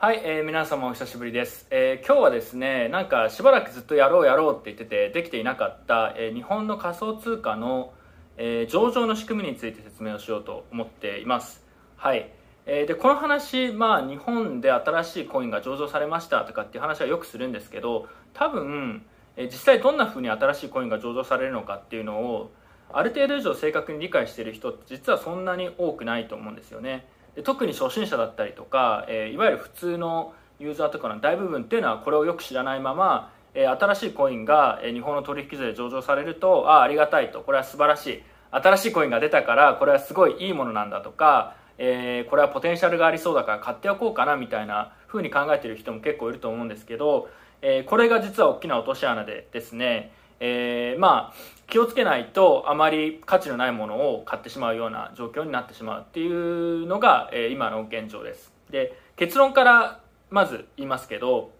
はい、えー皆様お久しぶりです、えー今日はですねなんかしばらくずっとやろうやろうって言っててできていなかった、えー日本の仮想通貨の、えー上場の仕組みについて説明をしようと思っています。はい、えーでこの話、まあ、日本で新しいコインが上場されましたとかっていう話はよくするんですけど多分、えー実際どんな風に新しいコインが上場されるのかっていうのをある程度以上正確に理解している人って実はそんなに多くないと思うんですよね。特に初心者だったりとか、えーいわゆる普通のユーザーとかの大部分っていうのはこれをよく知らないまま、えー新しいコインが、日本の取引所で上場されるとああありがたいと。これは素晴らしい。新しいコインが出たからこれはすごいいいものなんだとか、えーこれはポテンシャルがありそうだから買っておこうかなみたいな風に考えている人も結構いると思うんですけど、えーこれが実は大きな落とし穴でですね、えーまあ気をつけないとあまり価値のないものを買ってしまうような状況になってしまうっていうのが、えー今の現状です。で結論からまず言いますけど、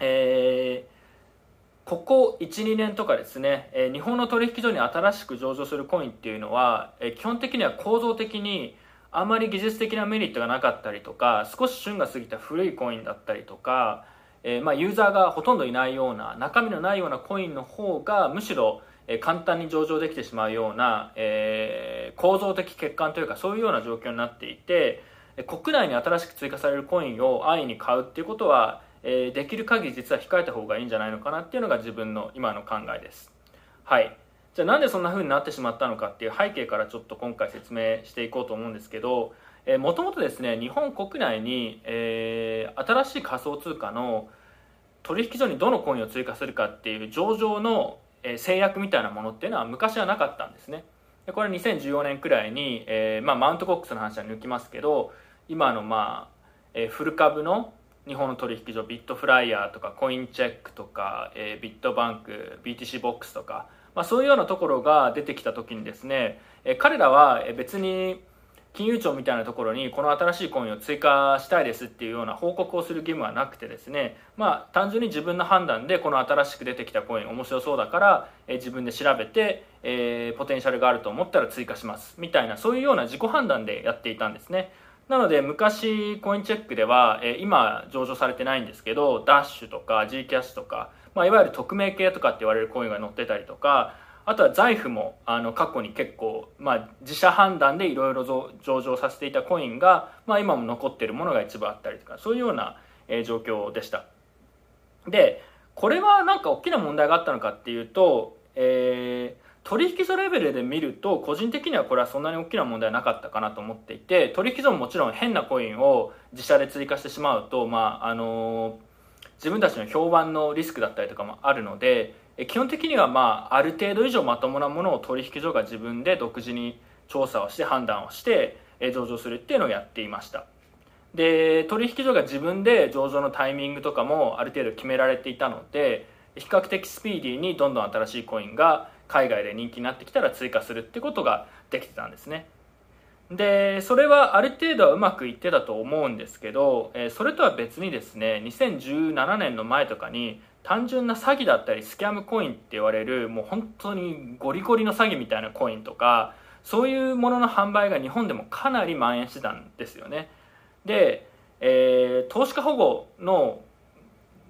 えーここ12年とかですね、えー日本の取引所に新しく上場するコインっていうのは、えー基本的には構造的にあまり技術的なメリットがなかったりとか少し旬が過ぎた古いコインだったりとか、えーまあ、ユーザーがほとんどいないような中身のないようなコインの方がむしろ、簡単に上場できてしまうような、えー構造的欠陥というかそういうような状況になっていて国内に新しく追加されるコインを安易に買うっていうことは、えーできる限り実は控えた方がいいんじゃないのかなっていうのが自分の今の考えです。はい。じゃあなんでそんな風になってしまったのかっていう背景からちょっと今回説明していこうと思うんですけどもともとですね日本国内に、えー新しい仮想通貨の取引所にどのコインを追加するかっていう上場の、制約みたいなものっていうのは昔はなかったんですね。でこれ2014年くらいに、えーまあ、マウントコックスの話は抜きますけど今の、まあえーフル株の日本の取引所ビットフライヤーとかコインチェックとか、えービットバンク BTC ボックスとか、まあ、そういうようなところが出てきた時にですね、え彼らは別に金融庁みたいなところにこの新しいコインを追加したいですっていうような報告をする義務はなくてですねまあ単純に自分の判断でこの新しく出てきたコイン面白そうだから、え自分で調べて、えーポテンシャルがあると思ったら追加しますみたいなそういうような自己判断でやっていたんですね。なので昔コインチェックでは、え今上場されてないんですけどダッシュとか G キャッシュとか、まあ、いわゆる匿名系とかって言われるコインが載ってたりとかあとは財布もあの過去に結構、まあ、自社判断でいろいろ上場させていたコインが、まあ、今も残ってるものが一部あったりとかそういうような、えー状況でした。でこれはなんか大きな問題があったのかっていうと、えー取引所レベルで見ると個人的にはこれはそんなに大きな問題はなかったかなと思っていて取引所ももちろん変なコインを自社で追加してしまうと、まああの自分たちの評判のリスクだったりとかもあるので基本的には、まあ、ある程度以上まともなものを取引所が自分で独自に調査をして判断をしてえ上場するっていうのをやっていました。で取引所が自分で上場のタイミングとかもある程度決められていたので比較的スピーディーにどんどん新しいコインが海外で人気になってきたら追加するってことができてたんですね。でそれはある程度はうまくいってたと思うんですけど、えーそれとは別にですね2017年の前とかに単純な詐欺だったりスキャムコインって言われるもう本当にゴリゴリの詐欺みたいなコインとかそういうものの販売が日本でもかなり蔓延してたんですよね。で、えー投資家保護の、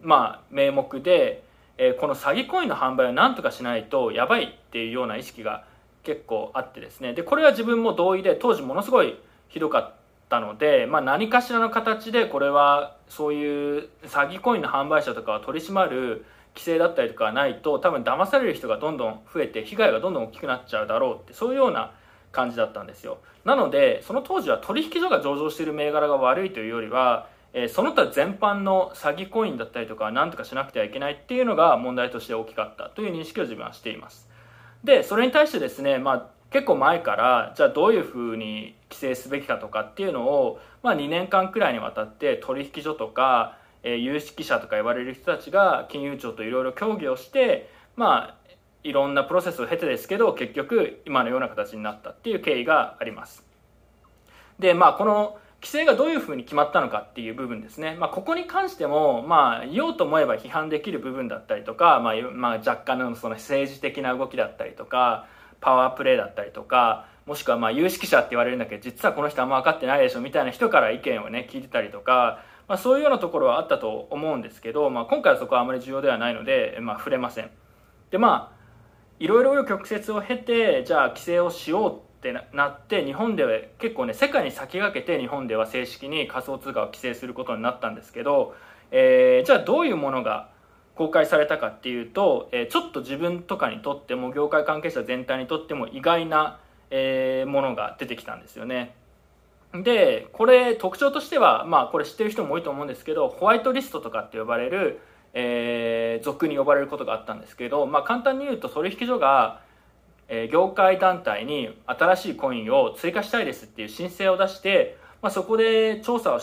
まあ、名目で、えーこの詐欺コインの販売をなんとかしないとやばいっていうような意識が結構あってですね。でこれは自分も同意で当時ものすごいひどかったので、まあ、何かしらの形でこれはそういう詐欺コインの販売者とかを取り締まる規制だったりとかはないと多分騙される人がどんどん増えて被害がどんどん大きくなっちゃうだろうってそういうような感じだったんですよ。なのでその当時は取引所が上場している銘柄が悪いというよりは、えーその他全般の詐欺コインだったりとかは何とかしなくてはいけないっていうのが問題として大きかったという認識を自分はしています。でそれに対してですね、まあ、結構前からじゃあどういうふうに規制すべきかとかっていうのを、まあ、2年間くらいにわたって取引所とか、えー有識者とか言われる人たちが金融庁といろいろ協議をしてまあいろんなプロセスを経てですけど結局今のような形になったっていう経緯があります。でまあこの規制がどういうふうに決まったのかっていう部分ですね、まあ、ここに関しても、まあ、言おうと思えば批判できる部分だったりとか、まあまあ、若干のその政治的な動きだったりとかパワープレイだったりとかもしくはまあ有識者って言われるんだけど実はこの人あんま分かってないでしょみたいな人から意見をね聞いてたりとか、まあ、そういうようなところはあったと思うんですけど、まあ、今回はそこはあまり重要ではないので、まあ、触れません。でまあいろいろ曲折を経てじゃあ規制をしようってなって日本では結構ね世界に先駆けて日本では正式に仮想通貨を規制することになったんですけど、えー、じゃあどういうものが公開されたかっていうと、えー、ちょっと自分とかにとっても業界関係者全体にとっても意外な、えー、ものが出てきたんですよね。でこれ特徴としてはまあこれ知ってる人も多いと思うんですけどホワイトリストとかって呼ばれる、えー、俗に呼ばれることがあったんですけど、まあ、簡単に言うと取引所が、え、業界団体に新しいコインを追加したいですっていう申請を出して、まあ、そこで調査を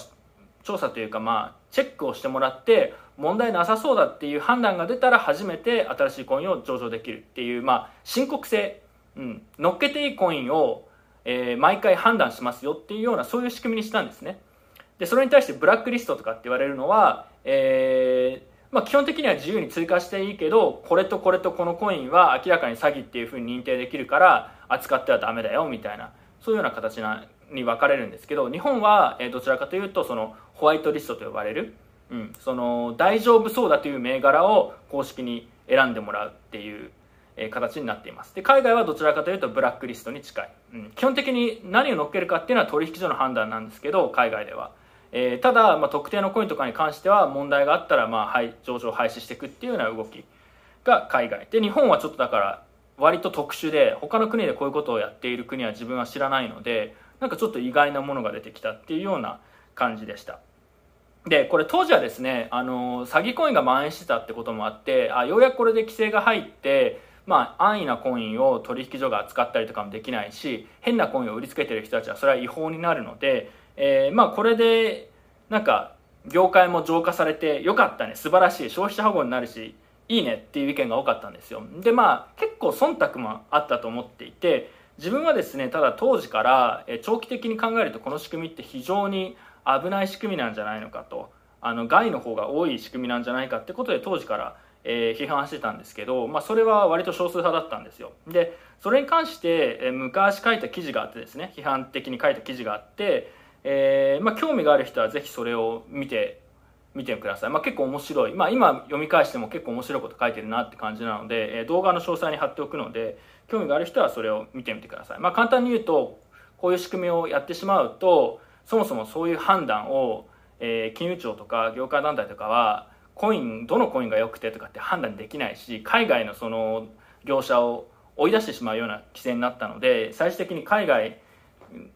調査というかまあチェックをしてもらって問題なさそうだっていう判断が出たら初めて新しいコインを上場できるっていう、まあ、申告制、うん、乗っけていいコインを、え、毎回判断しますよっていうようなそういう仕組みにしたんですね。でそれに対してブラックリストとかって言われるのは、えーまあ、基本的には自由に追加していいけどこれとこれとこのコインは明らかに詐欺っていうふうに認定できるから扱ってはダメだよみたいなそういうような形なに分かれるんですけど日本はどちらかというとそのホワイトリストと呼ばれるうん、その大丈夫そうだという銘柄を公式に選んでもらうっていう、え、形になっています。で海外はどちらかというとブラックリストに近い、うん、基本的に何を乗っけるかっていうのは取引所の判断なんですけど海外では、えー、ただ、まあ、特定のコインとかに関しては問題があったら、まあ、はい、上場廃止していくっていうような動きが海外。で日本はちょっとだから割と特殊で他の国でこういうことをやっている国は自分は知らないのでなんかちょっと意外なものが出てきたっていうような感じでした。でこれ当時はですねあの詐欺コインが蔓延してたってこともあってあようやくこれで規制が入ってまあ、安易なコインを取引所が扱ったりとかもできないし変なコインを売りつけてる人たちはそれは違法になるので、えー、まあこれでなんか業界も浄化されてよかったね。素晴らしい。消費者保護になるしいいねっていう意見が多かったんですよ。でまあ結構忖度もあったと思っていて自分はですねただ当時から長期的に考えるとこの仕組みって非常に危ない仕組みなんじゃないのかと。あの害の方が多い仕組みなんじゃないかってことで当時から、えー、批判してたんですけど、まあ、それは割と少数派だったんですよ。でそれに関して、えー、昔書いた記事があってですね批判的に書いた記事があって、えーまあ、興味がある人はぜひそれを見て見てください、まあ、結構面白い、まあ、今読み返しても結構面白いこと書いてるなって感じなので、えー、動画の詳細に貼っておくので興味がある人はそれを見てみてください、まあ、簡単に言うとこういう仕組みをやってしまうとそもそもそういう判断を、えー、金融庁とか業界団体とかはコインどのコインが良くてとかって判断できないし海外のその業者を追い出してしまうような規制になったので最終的に海外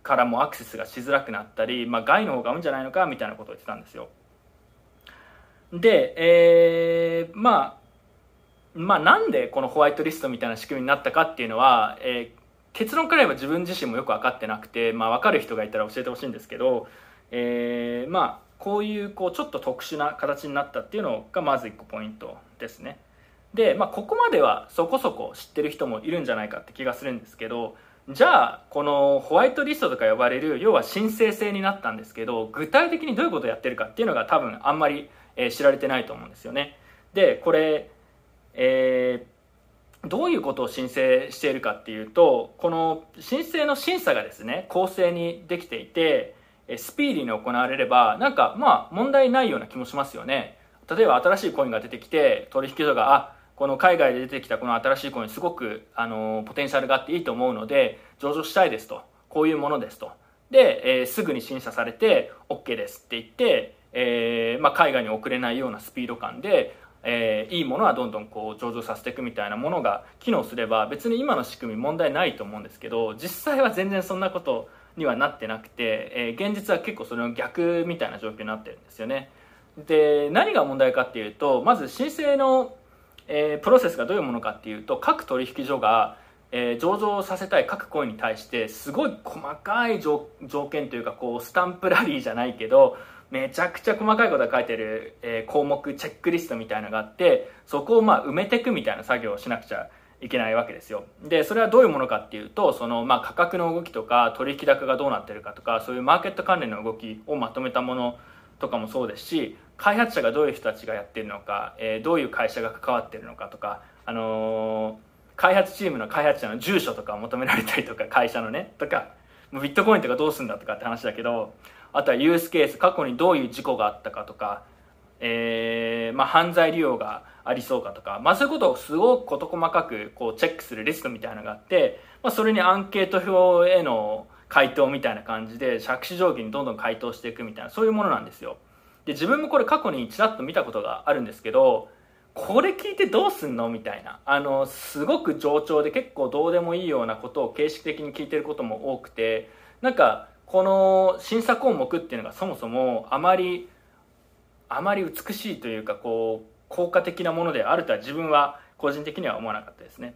からもアクセスがしづらくなったり、まあ、害の方が合うんじゃないのかみたいなことを言ってたんですよ。で、えー、まあまあなんでこのホワイトリストみたいな仕組みになったかっていうのは、えー、結論から言えば自分自身もよく分かってなくて、まあ、分かる人がいたら教えてほしいんですけど、えー、まあこういうこうちょっと特殊な形になったっていうのがまず1個ポイントですね。で、まあ、ここまではそこそこ知ってる人もいるんじゃないかって気がするんですけどじゃあこのホワイトリストとか呼ばれる要は申請制になったんですけど具体的にどういうことをやってるかっていうのが多分あんまり、え知られてないと思うんですよね。でこれえーどういうことを申請しているかっていうとこの申請の審査がですね公正にできていてスピーディーに行われればなんかまあ問題ないような気もしますよね。例えば新しいコインが出てきて取引所があこの海外で出てきたこの新しいコインすごくあのポテンシャルがあっていいと思うので上場したいですと。こういうものですと。で、えー、すぐに審査されて OK ですって言って、えーまあ、海外に送れないようなスピード感でえー、いいものはどんどんこう上場させていくみたいなものが機能すれば別に今の仕組み問題ないと思うんですけど実際は全然そんなことにはなってなくて、えー、現実は結構それの逆みたいな状況になってるんですよね。で何が問題かっていうとまず申請の、えー、プロセスがどういうものかっていうと各取引所がえー、上場させたい各コインに対してすごい細かい条件というかこうスタンプラリーじゃないけどめちゃくちゃ細かいことが書いてる、えー、項目チェックリストみたいのがあってそこをまあ埋めていくみたいな作業をしなくちゃいけないわけですよ。でそれはどういうものかっていうとその、まあ、価格の動きとか取引高がどうなってるかとかそういうマーケット関連の動きをまとめたものとかもそうですし開発者がどういう人たちがやってるのか、えー、どういう会社が関わってるのかとか、あのー、開発チームの開発者の住所とかを求められたりとか 会社のねとかもうビットコインとかどうするんだとかって話だけどあとはユースケース過去にどういう事故があったかとか、えーまあ、犯罪利用がありそうかとか、まあ、そういうことをすごく事細かくこうチェックするリストみたいなのがあって、まあ、それにアンケート表への回答みたいな感じで杓子定規にどんどん回答していくみたいなそういうものなんですよ。で自分もこれ過去にちらっと見たことがあるんですけどこれ聞いてどうすんのみたいな。あのすごく冗長で結構どうでもいいようなことを形式的に聞いてることも多くてなんかこの審査項目っていうのがそもそもあまりあまり美しいというかこう効果的なものであるとは自分は個人的には思わなかったですね。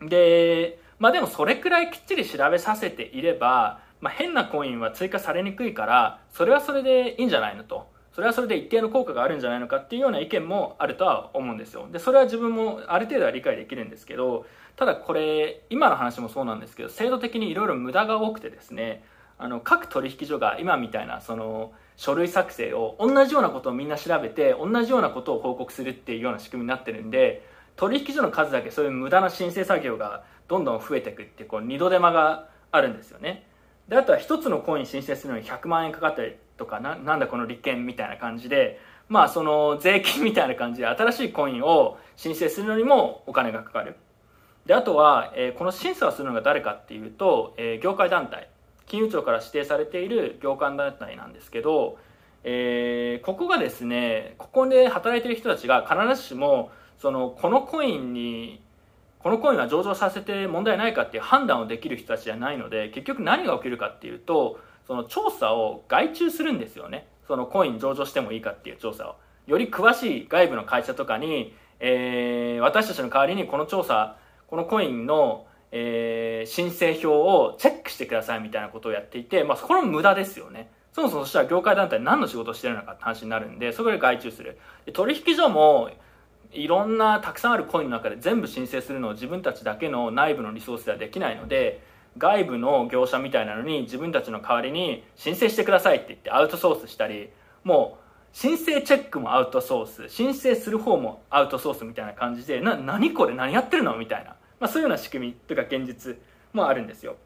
でまあでもそれくらいきっちり調べさせていれば、まあ、変なコインは追加されにくいからそれはそれでいいんじゃないのと。それはそれで一定の効果があるんじゃないのかっていうような意見もあるとは思うんですよ。でそれは自分もある程度は理解できるんですけどただこれ今の話もそうなんですけど制度的にいろいろ無駄が多くてですねあの各取引所が今みたいなその書類作成を同じようなことをみんな調べて同じようなことを報告するっていうような仕組みになってるんで取引所の数だけそういう無駄な申請作業がどんどん増えていくっていうこう二度手間があるんですよね。であとは1つのコイン申請するのに100万円かかったりとかななんだこの利権みたいな感じでまあその税金みたいな感じで新しいコインを申請するのにもお金がかかる。であとは、えー、この審査をするのが誰かっていうと、えー、業界団体。金融庁から指定されている業界団体なんですけど、えー、ここがですねここで働いてる人たちが必ずしもそのこのコインにこのコインは上場させて問題ないかっていう判断をできる人たちじゃないので結局何が起きるかっていうとその調査を外注するんですよね。そのコイン上場してもいいかっていう調査を。より詳しい外部の会社とかに、えー、私たちの代わりにこの調査このコインの、えー、申請表をチェックしてくださいみたいなことをやっていて、まあ、これも無駄ですよね。そもそもそしたら業界団体何の仕事をしてるのかって話になるんでそこで外注する。取引所もいろんなたくさんあるコインの中で全部申請するのを自分たちだけの内部のリソースではできないので外部の業者みたいなのに自分たちの代わりに申請してくださいって言ってアウトソースしたりもう申請チェックもアウトソース申請する方もアウトソースみたいな感じでな何これ何やってるのみたいな、まあ、そういうような仕組みというか現実もあるんですよ。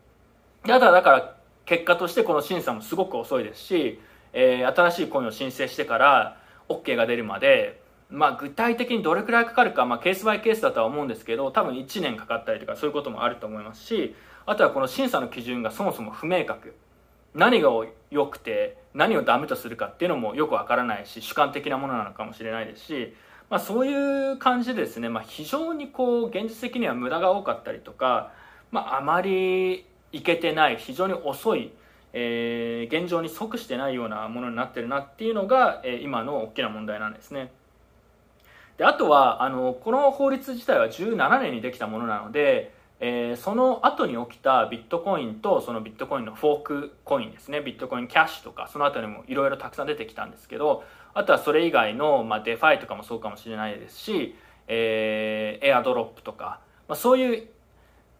ただだから結果としてこの審査もすごく遅いですし、えー、新しいコインを申請してから OK が出るまでまあ、具体的にどれくらいかかるか、まあ、ケースバイケースだとは思うんですけど多分1年かかったりとかそういうこともあると思いますしあとはこの審査の基準がそもそも不明確何が良くて何をダメとするかっていうのもよくわからないし主観的なものなのかもしれないですし、まあ、そういう感じでですね、まあ、非常にこう現実的には無駄が多かったりとか、まあ、あまりいけてない非常に遅い、えー、現状に即してないようなものになってるなっていうのが、えー、今の大きな問題なんですね。であとはあのこの法律自体は17年にできたものなので、えー、その後に起きたビットコインとそのビットコインのフォークコインですね。ビットコインキャッシュとかその後にもいろいろたくさん出てきたんですけどあとはそれ以外の、まあ、 DeFi とかもそうかもしれないですし、えー、エアドロップとか、まあ、そういう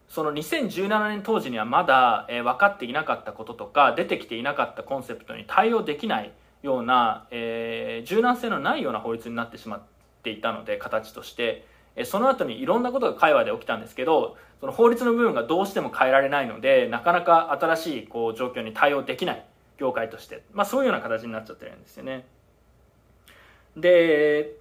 その2017年当時にはまだ、えー、分かっていなかったこととか出てきていなかったコンセプトに対応できないような、えー、柔軟性のないような法律になってしまっていたので形として。その後にいろんなことが会話で起きたんですけどその法律の部分がどうしても変えられないのでなかなか新しいこう状況に対応できない業界として、まあ、そういうような形になっちゃってるんですよね。で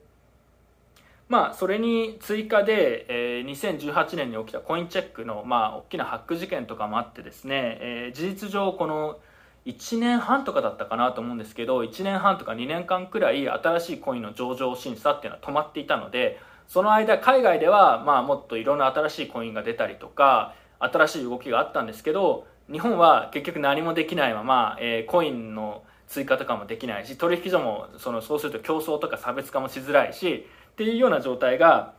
まあそれに追加で、えー、2018年に起きたコインチェックの、まあ、大きなハック事件とかもあってですね、え、事実上この1年半とかだったかなと思うんですけど1年半とか2年間くらい新しいコインの上場審査っていうのは止まっていたのでその間海外ではまあもっといろんな新しいコインが出たりとか新しい動きがあったんですけど日本は結局何もできないまま、えー、コインの追加とかもできないし取引所もそのそうすると競争とか差別化もしづらいしっていうような状態が、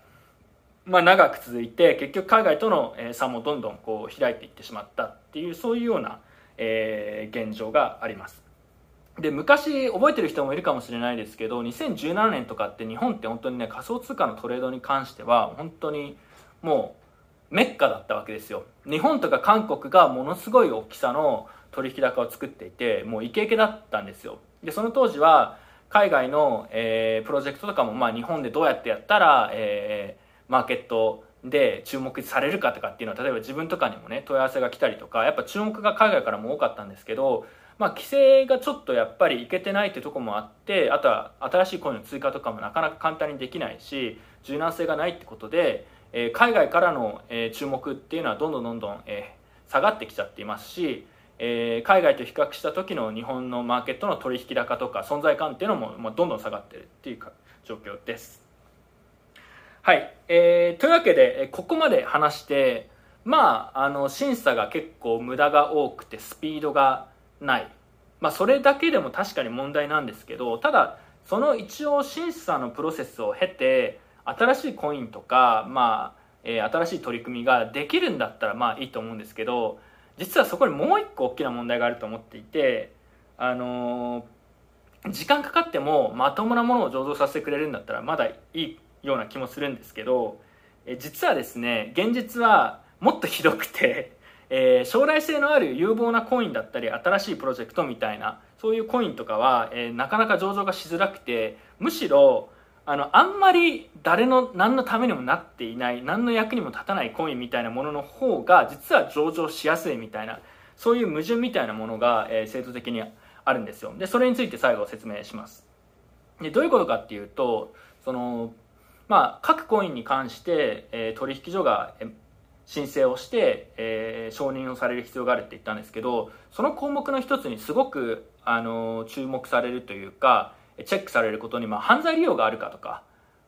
まあ、長く続いて結局海外との差もどんどんこう開いていってしまったっていうそういうようなえー、現状があります。で昔覚えてる人もいるかもしれないですけど2017年とかって日本って本当にね仮想通貨のトレードに関しては本当にもうメッカだったわけですよ。日本とか韓国がものすごい大きさの取引高を作っていてもうイケイケだったんですよ。でその当時は海外の、えー、プロジェクトとかも、まあ、日本でどうやってやったら、えー、マーケットで注目されるかとかっていうのは例えば自分とかにもね問い合わせが来たりとかやっぱ注目が海外からも多かったんですけどまあ、規制がちょっとやっぱりいけてないってとこもあってあとは新しいコインの追加とかもなかなか簡単にできないし柔軟性がないってことで、えー、海外からの、えー、注目っていうのはどんどんどんどん、えー、下がってきちゃっていますし、えー、海外と比較した時の日本のマーケットの取引高とか存在感っていうのも、まあ、どんどん下がってるっていうか状況です。はい、えー、というわけでここまで話してまああの審査が結構無駄が多くてスピードがない、まあ、それだけでも確かに問題なんですけどただその一応審査のプロセスを経て新しいコインとか、まあえー、新しい取り組みができるんだったらまあいいと思うんですけど実はそこにもう一個大きな問題があると思っていて、あのー、時間かかってもまともなものを醸造させてくれるんだったらまだいいような気もするんですけど、え実はですね現実はもっとひどくてえー、将来性のある有望なコインだったり新しいプロジェクトみたいなそういうコインとかは、えー、なかなか上場がしづらくてむしろあのあんまり誰の何のためにもなっていない何の役にも立たないコインみたいなものの方が実は上場しやすいみたいなそういう矛盾みたいなものが、えー、制度的にあるんですよ。でそれについて最後説明します。でどういうことかっていうとそのまあ各コインに関して、えー、取引所が申請をして、えー、承認をされる必要があるって言ったんですけどその項目の一つにすごく、あの注目されるというかチェックされることに、まあ、犯罪利用があるかとか、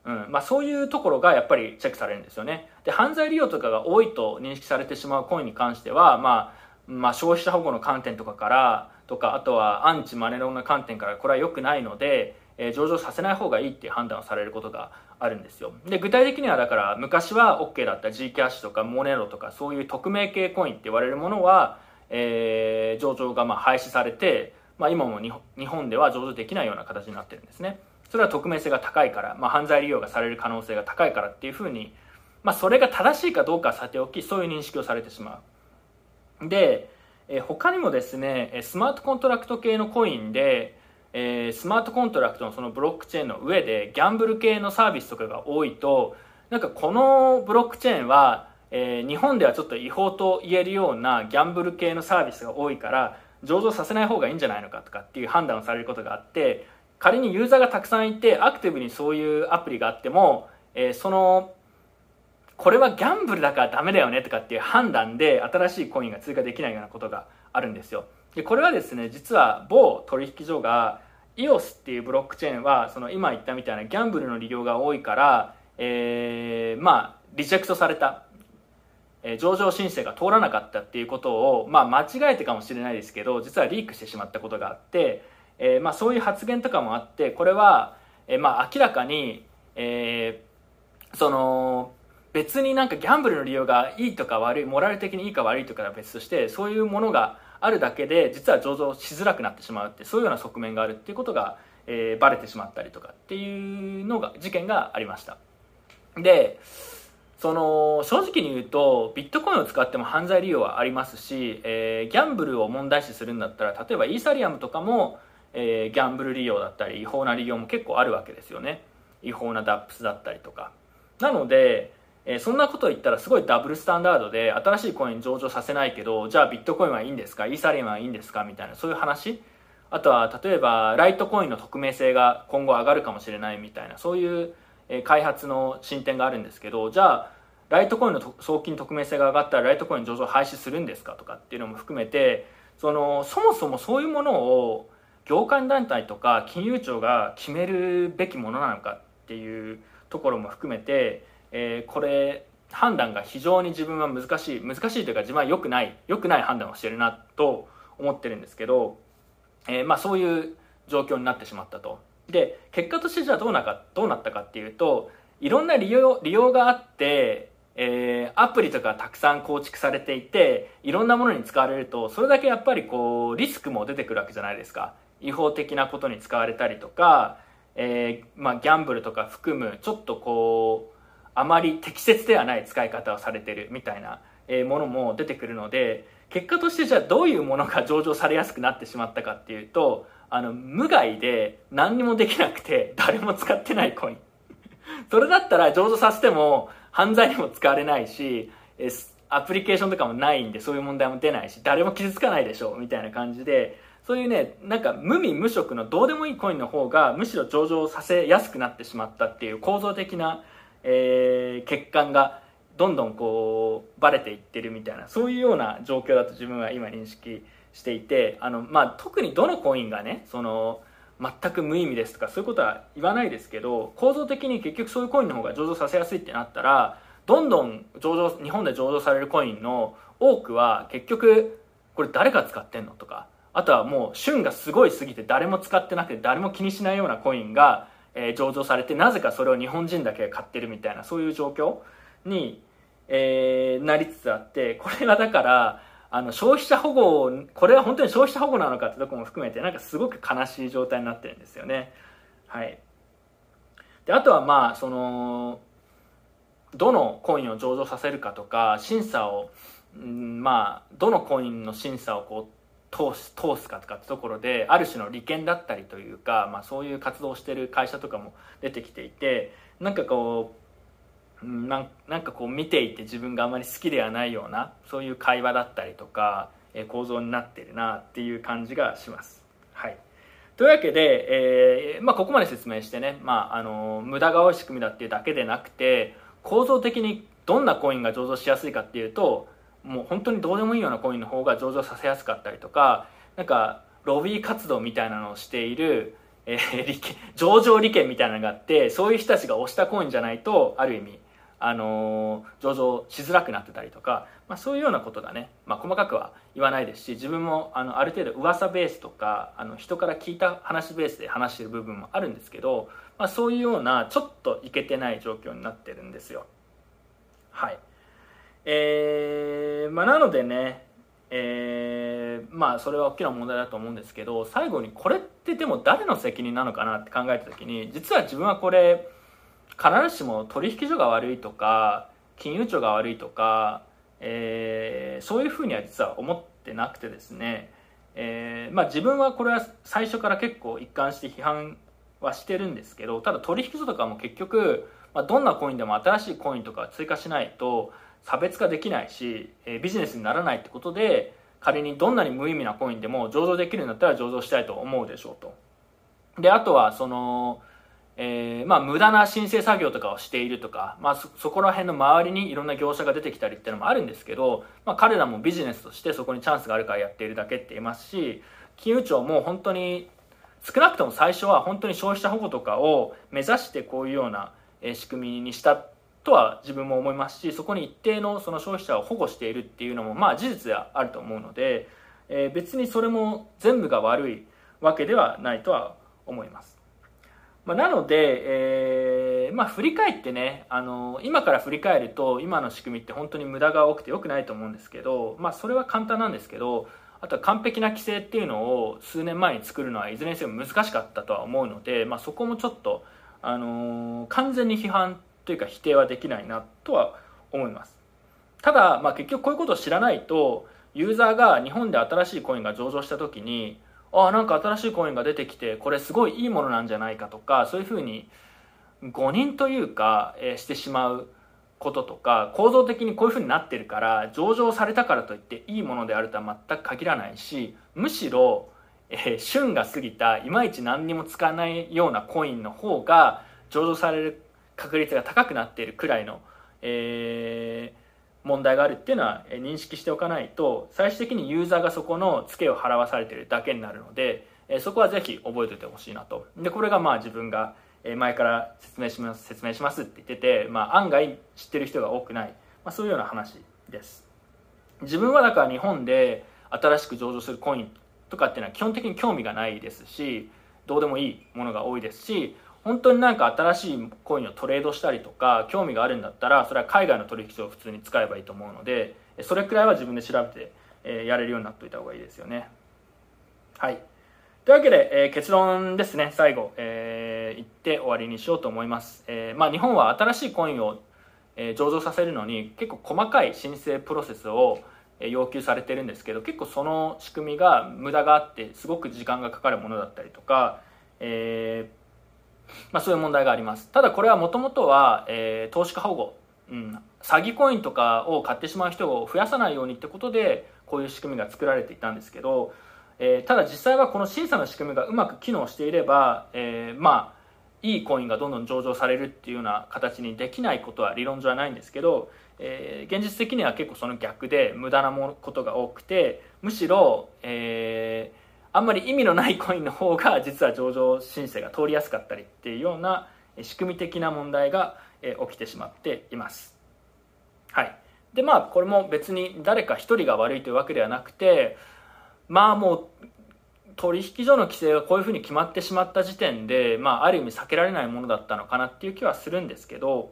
うんまあ、そういうところがやっぱりチェックされるんですよね。で犯罪利用とかが多いと認識されてしまうコインに関しては、まあまあ、消費者保護の観点とかからとかあとはアンチマネロンの観点からこれは良くないので、え、上場させない方がいいっていう判断をされることがあるんですよ。で具体的にはだから昔は OK だった G キャッシュとかモネロとかそういう匿名系コインって言われるものは、えー、上場がまあ廃止されて、まあ、今も日本では上場できないような形になってるんですね。それは匿名性が高いから、まあ、犯罪利用がされる可能性が高いからっていうふうに、まあ、それが正しいかどうかはさておきそういう認識をされてしまう。で、えー、他にもですねスマートコントラクト系のコインでえー、スマートコントラクトのそのブロックチェーンの上でギャンブル系のサービスとかが多いとなんかこのブロックチェーンは、えー、日本ではちょっと違法と言えるようなギャンブル系のサービスが多いから上場させない方がいいんじゃないのかとかっていう判断をされることがあって仮にユーザーがたくさんいてアクティブにそういうアプリがあっても、えー、そのこれはギャンブルだからダメだよねとかっていう判断で新しいコインが追加できないようなことがあるんですよ。でこれはですね実は某取引所が EOS っていうブロックチェーンはその今言ったみたいなギャンブルの利用が多いから、えー、まあリジェクトされた、えー、上場申請が通らなかったっていうことを、まあ、間違えてかもしれないですけど実はリークしてしまったことがあって、えーまあ、そういう発言とかもあってこれは、えーまあ、明らかに、えー、その別になんかギャンブルの利用がいいとか悪いモラル的にいいか悪いとかは別としてそういうものがあるだけで実は上場しづらくなってしまうってそういうような側面があるっていうことが、えー、バレてしまったりとかっていうのが事件がありました。でその正直に言うとビットコインを使っても犯罪利用はありますし、えー、ギャンブルを問題視するんだったら例えばイーサリアムとかも、えー、ギャンブル利用だったり違法な利用も結構あるわけですよね。違法なダップスだったりとか。なのでえー、そんなこと言ったらすごいダブルスタンダードで新しいコイン上場させないけどじゃあビットコインはいいんですか？イーサリアムはいいんですか？みたいなそういう話？あとは例えばライトコインの匿名性が今後上がるかもしれないみたいなそういう、開発の進展があるんですけどじゃあライトコインの送金匿名性が上がったらライトコイン上場廃止するんですかとかっていうのも含めてそのそもそもそういうものを業界団体とか金融庁が決めるべきものなのかっていうところも含めてえー、これ判断が非常に自分は難しい難しいというか自分は良くない良くない判断をしてるなと思ってるんですけど、えー、まあ、そういう状況になってしまったと。で結果としてじゃあどうなかどうなったかっていうといろんな利用利用があってえー、アプリとかたくさん構築されていていろんなものに使われるとそれだけやっぱりこうリスクも出てくるわけじゃないですか。違法的なことに使われたりとか、えー、まあ、ギャンブルとか含むちょっとこうあまり適切ではない使い方をされてるみたいなものも出てくるので結果としてじゃあどういうものが上場されやすくなってしまったかっていうとあの無害で何にもできなくて誰も使ってないコイン。それだったら上場させても犯罪にも使われないしアプリケーションとかもないんでそういう問題も出ないし誰も傷つかないでしょうみたいな感じでそういうねなんか無味無色のどうでもいいコインの方がむしろ上場させやすくなってしまったっていう構造的な、えー、欠陥がどんどんこうバレていってるみたいなそういうような状況だと自分は今認識していてあの、まあ、特にどのコインがねその全く無意味ですとかそういうことは言わないですけど構造的に結局そういうコインの方が上場させやすいってなったらどんどん上場日本で上場されるコインの多くは結局これ誰が使ってんのとかあとはもう旬がすごい過ぎて誰も使ってなくて誰も気にしないようなコインが、えー、上場されてなぜかそれを日本人だけが買ってるみたいなそういう状況に、えー、なりつつあってこれがだからあの消費者保護これは本当に消費者保護なのかってとこも含めてなんかすごく悲しい状態になってるんですよね。はい。であとはまあそのどのコインを上場させるかとか審査を、うん、まあどのコインの審査をこう通す通すかとかってところである種の利権だったりというか、まあ、そういう活動をしてる会社とかも出てきていてなんかこうななんかこう見ていて自分があまり好きではないようなそういう会話だったりとか、え、構造になってるなっていう感じがします。はいというわけで、えーまあ、ここまで説明してね、まあ、あの無駄が多い仕組みだっていうだけでなくて構造的にどんなコインが上場しやすいかっていうともう本当にどうでもいいようなコインの方が上場させやすかったりとかなんかロビー活動みたいなのをしている、えー、上場利権みたいなのがあってそういう人たちが押したコインじゃないとある意味あの上場しづらくなってたりとか、まあ、そういうようなことがね、まあ、細かくは言わないですし自分もあのある程度噂ベースとかあの人から聞いた話ベースで話してる部分もあるんですけど、まあ、そういうようなちょっといけてない状況になってるんですよ。はい。えー、まあなのでねえー、まあそれは大きな問題だと思うんですけど最後にこれってでも誰の責任なのかなって考えた時に実は自分はこれ必ずしも取引所が悪いとか金融庁が悪いとか、えー、そういうふうには実は思ってなくてですね、えーまあ、自分はこれは最初から結構一貫して批判はしてるんですけどただ取引所とかも結局、まあ、どんなコインでも新しいコインとか追加しないと差別化できないし、えー、ビジネスにならないってことで仮にどんなに無意味なコインでも上場できるんだったら上場したいと思うでしょうと。であとはそのえー、まあ、無駄な申請作業とかをしているとか、まあ、そそこら辺の周りにいろんな業者が出てきたりっていうのもあるんですけど、まあ、彼らもビジネスとしてそこにチャンスがあるからやっているだけって言いますし金融庁も本当に少なくとも最初は本当に消費者保護とかを目指してこういうような仕組みにしたとは自分も思いますしそこに一定のその消費者を保護しているっていうのもまあ事実であると思うので、えー、別にそれも全部が悪いわけではないとは思います。まあ、なので、えーまあ、振り返ってねあの今から振り返ると今の仕組みって本当に無駄が多くてよくないと思うんですけど、まあ、それは簡単なんですけどあとは完璧な規制っていうのを数年前に作るのはいずれにせよ難しかったとは思うので、まあ、そこもちょっと、あのー、完全に批判というか否定はできないなとは思います。ただ、まあ、結局こういうことを知らないとユーザーが日本で新しいコインが上場した時にあなんか新しいコインが出てきてこれすごいいいものなんじゃないかとかそういうふうに誤認というか、えー、してしまうこととか構造的にこういうふうになってるから上場されたからといっていいものであるとは全く限らないしむしろ、えー、旬が過ぎたいまいち何にも使わないようなコインの方が上場される確率が高くなっているくらいの、えー、問題があるっていうのは認識しておかないと最終的にユーザーがそこのツケを払わされてるだけになるのでそこはぜひ覚えておいてほしいなと。でこれがまあ自分が前から説明します説明しますって言ってて、まあ、案外知ってる人が多くない、まあ、そういうような話です。自分はだから日本で新しく上場するコインとかっていうのは基本的に興味がないですしどうでもいいものが多いですし本当になんか新しいコインをトレードしたりとか興味があるんだったらそれは海外の取引所を普通に使えばいいと思うのでそれくらいは自分で調べて、えやれるようになっておいた方がいいですよね。はい。というわけで、えー、結論ですね。最後、えー、言って終わりにしようと思います、えー、まあ、日本は新しいコインを、え上場させるのに結構細かい申請プロセスを要求されてるんですけど結構その仕組みが無駄があってすごく時間がかかるものだったりとか、えーまあ、そういう問題があります。ただこれはもともとは、えー、投資家保護、うん、詐欺コインとかを買ってしまう人を増やさないようにってことでこういう仕組みが作られていたんですけど、えー、ただ実際はこの審査の仕組みがうまく機能していれば、えー、まあいいコインがどんどん上場されるっていうような形にできないことは理論上はないんですけど、えー、現実的には結構その逆で無駄なことが多くてむしろ、えー、あんまり意味のないコインの方が 実は上場申請が通りやすかったりっていうような仕組み的な問題が起きてしまっています。はいでまあこれも別に誰か一人が悪いというわけではなくてまあもう取引所の規制がこういうふうに決まってしまった時点で、まあ、ある意味避けられないものだったのかなっていう気はするんですけど、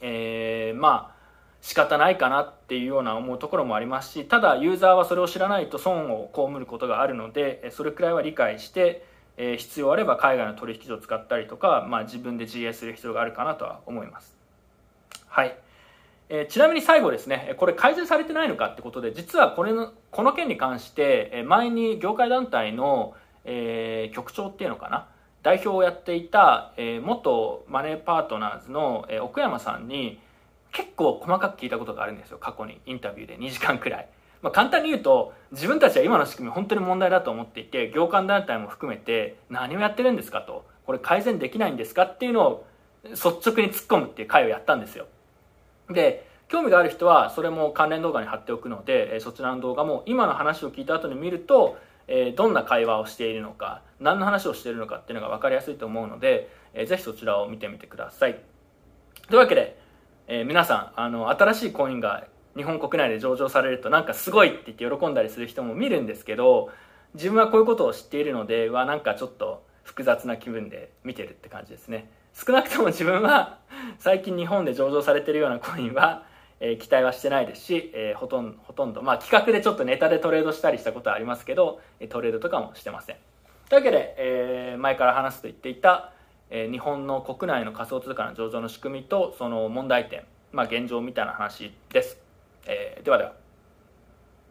えー、まあ仕方ないかなっていうような思うところもありますしただユーザーはそれを知らないと損を被ることがあるのでそれくらいは理解して、必要あれば海外の取引所を使ったりとか、まあ、自分で GA する必要があるかなとは思います。はい。え、ちなみに最後ですね、これ改善されてないのかってことで、実はこれの、この件に関して、前に業界団体の、えー、局長っていうのかな、代表をやっていた、えー、元マネーパートナーズの、えー、奥山さんに結構細かく聞いたことがあるんですよ、過去にインタビューで2時間くらい。まあ、簡単に言うと、自分たちは今の仕組み本当に問題だと思っていて、業界団体も含めて何をやってるんですかと、これ改善できないんですかっていうのを率直に突っ込むっていう会をやったんですよ。で興味がある人はそれも関連動画に貼っておくので、そちらの動画も今の話を聞いた後に見ると、どんな会話をしているのか何の話をしているのかっていうのが分かりやすいと思うので、ぜひそちらを見てみてくださいというわけで、えー、皆さんあの新しいコインが日本国内で上場されるとなんかすごいって言って喜んだりする人も見るんですけど自分はこういうことを知っているのではなんかちょっと複雑な気分で見てるって感じですね。少なくとも自分は最近日本で上場されてるようなコインは、えー、期待はしてないですし、えー、ほとんどほとんど、まあ、企画でちょっとネタでトレードしたりしたことはありますけどトレードとかもしてません。というわけで、えー、前から話すと言っていた、えー、日本の国内の仮想通貨の上場の仕組みとその問題点、まあ、現状みたいな話です、えー、ではでは。